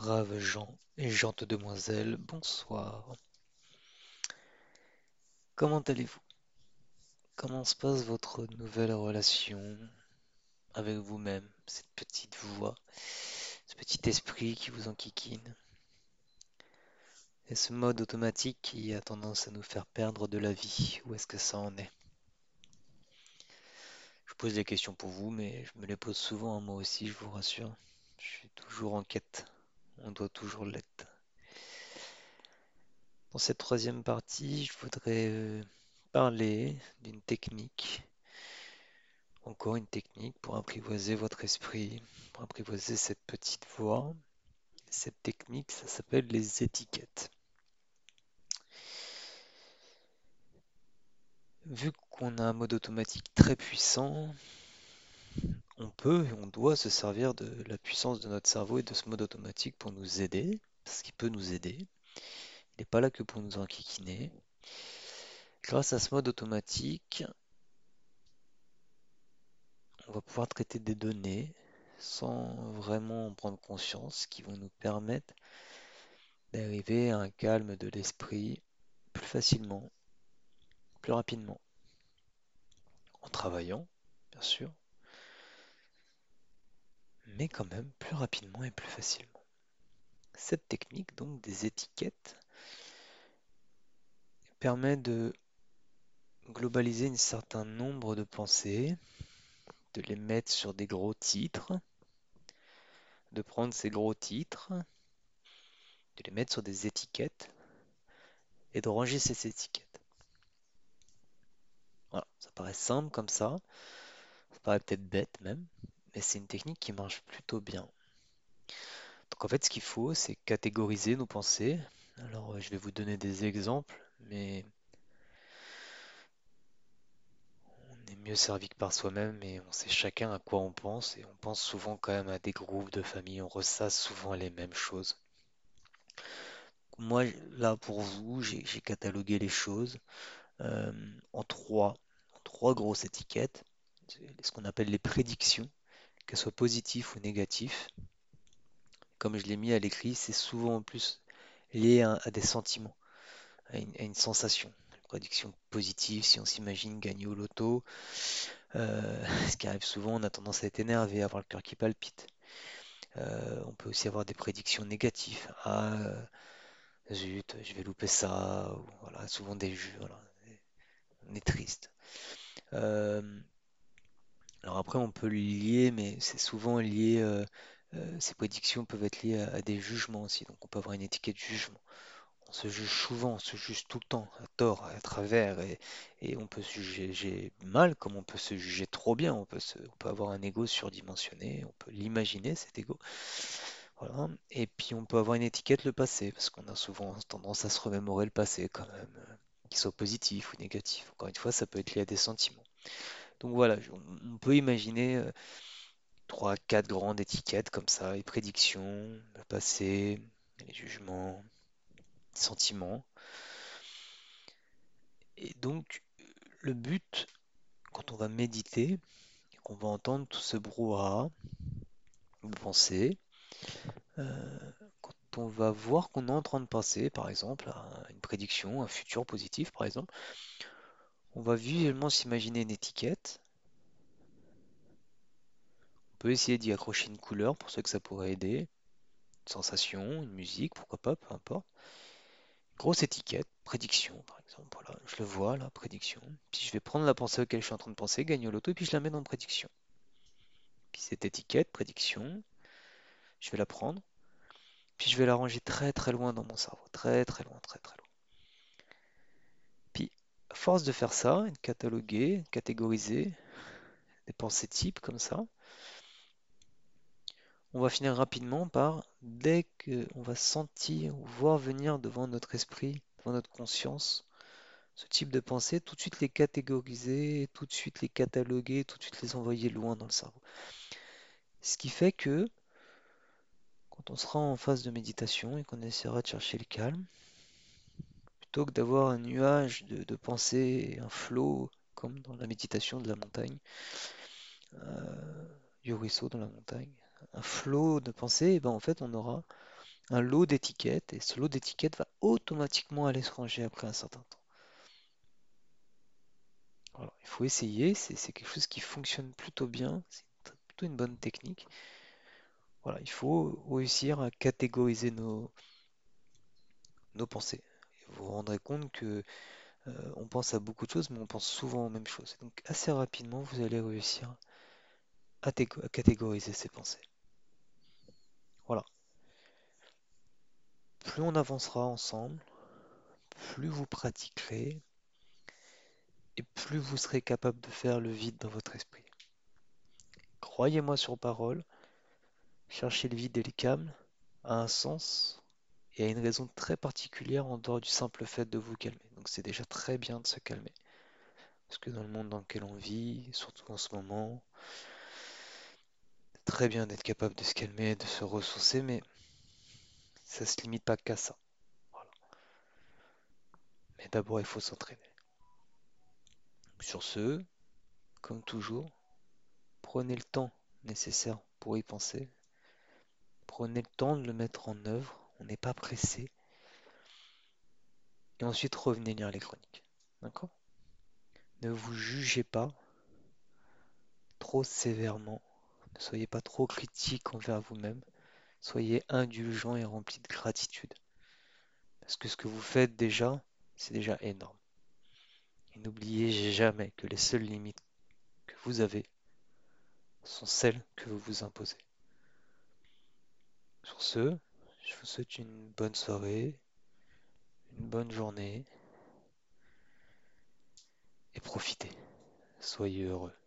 Braves gens et gentes demoiselles, bonsoir. Comment allez-vous? Comment se passe votre nouvelle relation avec vous-même, cette petite voix, ce petit esprit qui vous enquiquine? Et ce mode automatique qui a tendance à nous faire perdre de la vie, où est-ce que ça en est? Je pose des questions pour vous, mais je me les pose souvent à moi aussi, je vous rassure. Je suis toujours en quête, on doit toujours l'être. Dans cette troisième partie, je voudrais euh, parler d'une technique, encore une technique pour apprivoiser votre esprit, pour apprivoiser cette petite voix. Cette technique, ça s'appelle les étiquettes. Vu qu'on a un mode automatique très puissant, on peut et on doit se servir de la puissance de notre cerveau et de ce mode automatique pour nous aider, parce qu'il peut nous aider. Il n'est pas là que pour nous enquiquiner. Grâce à ce mode automatique, on va pouvoir traiter des données sans vraiment en prendre conscience, qui vont nous permettre d'arriver à un calme de l'esprit plus facilement, plus rapidement, en travaillant, bien sûr, mais quand même plus rapidement et plus facilement. Cette technique, donc des étiquettes, permet de globaliser un certain nombre de pensées, de les mettre sur des gros titres, de prendre ces gros titres, de les mettre sur des étiquettes et de ranger ces étiquettes. Voilà, ça paraît simple comme ça, ça paraît peut-être bête même, mais c'est une technique qui marche plutôt bien. Donc en fait, ce qu'il faut, c'est catégoriser nos pensées. Alors, euh, je vais vous donner des exemples, mais on est mieux servi que par soi-même et on sait chacun à quoi on pense et on pense souvent quand même à des groupes de famille, on ressasse souvent les mêmes choses. Moi, là pour vous, j'ai catalogué les choses euh, en trois, en trois grosses étiquettes, ce qu'on appelle les prédictions, qu'elles soient positives ou négatives. Comme je l'ai mis à l'écrit, c'est souvent en plus lié à, des sentiments, à une, sensation. Prédiction positive, si on s'imagine gagner au loto, euh, ce qui arrive souvent, on a tendance à être énervé, avoir le cœur qui palpite. Euh, on peut aussi avoir des prédictions négatives. Ah, euh, zut, je vais louper ça. ou voilà, souvent des jeux. On est triste. Alors après, on peut le lier, mais c'est souvent lié. euh, euh, ces prédictions peuvent être liées à, des jugements aussi. Donc on peut avoir une étiquette jugement. On se juge souvent, on se juge tout le temps, à tort, à travers, et, on peut se juger mal comme on peut se juger trop bien. On peut se- on peut avoir un ego surdimensionné, on peut l'imaginer cet ego. Voilà. Et puis on peut avoir une étiquette le passé, parce qu'on a souvent tendance à se remémorer le passé quand même, euh, qu'il soit positif ou négatif. Encore une fois, ça peut être lié à des sentiments. Donc voilà, on peut imaginer euh, trois, quatre grandes étiquettes comme ça, les prédictions, le passé, les jugements, les sentiments. Et donc le but, quand on va méditer, qu'on va entendre tout ce brouhaha de pensée, euh, quand on va voir qu'on est en train de passer, par exemple, à une prédiction, un futur positif, par exemple, on va visuellement s'imaginer une étiquette. On peut essayer d'y accrocher une couleur pour ceux que ça pourrait aider, une sensation, une musique, pourquoi pas, peu importe. Grosse étiquette, prédiction, par exemple. Voilà, je le vois là, prédiction. Puis je vais prendre la pensée auquel je suis en train de penser, gagner au loto, et puis je la mets dans prédiction. Puis cette étiquette, prédiction, je vais la prendre, puis je vais la ranger très très loin dans mon cerveau, très très loin, très très loin. Force de faire ça, de cataloguer, de catégoriser des pensées types comme ça, on va finir rapidement par, dès qu'on va sentir ou voir venir devant notre esprit, devant notre conscience, ce type de pensée, tout de suite les catégoriser, tout de suite les cataloguer, tout de suite les envoyer loin dans le cerveau. Ce qui fait que quand on sera en phase de méditation et qu'on essaiera de chercher le calme, plutôt que d'avoir un nuage de, de pensées, un flot, comme dans la méditation de la montagne, euh, du ruisseau dans la montagne, un flot de pensées, et ben en fait on aura un lot d'étiquettes et ce lot d'étiquettes va automatiquement aller se ranger après un certain temps. Il faut essayer, c'est quelque chose qui fonctionne plutôt bien, c'est plutôt une bonne technique. Voilà, il faut réussir à catégoriser nos, nos pensées. Vous vous rendrez compte que euh, on pense à beaucoup de choses, mais on pense souvent aux mêmes choses. Donc assez rapidement, vous allez réussir à, catégoriser ces pensées. Voilà. Plus on avancera ensemble, plus vous pratiquerez et plus vous serez capable de faire le vide dans votre esprit. Croyez-moi sur parole, chercher le vide et les câbles a un sens et a une raison très particulière en dehors du simple fait de vous calmer. Donc c'est déjà très bien de se calmer. Parce que dans le monde dans lequel on vit, surtout en ce moment, c'est très bien d'être capable de se calmer, de se ressourcer, mais ça se limite pas qu'à ça. Mais d'abord, il faut s'entraîner. Sur ce, comme toujours, prenez le temps nécessaire pour y penser. Prenez le temps de le mettre en œuvre. On n'est pas pressé. Et ensuite, revenez lire les chroniques. D'accord? Ne vous jugez pas trop sévèrement. Ne soyez pas trop critique envers vous-même. Soyez indulgent et rempli de gratitude. Parce que ce que vous faites déjà, c'est déjà énorme. Et n'oubliez jamais que les seules limites que vous avez sont celles que vous vous imposez. Sur ce, je vous souhaite une bonne soirée, une bonne journée et profitez. Soyez heureux.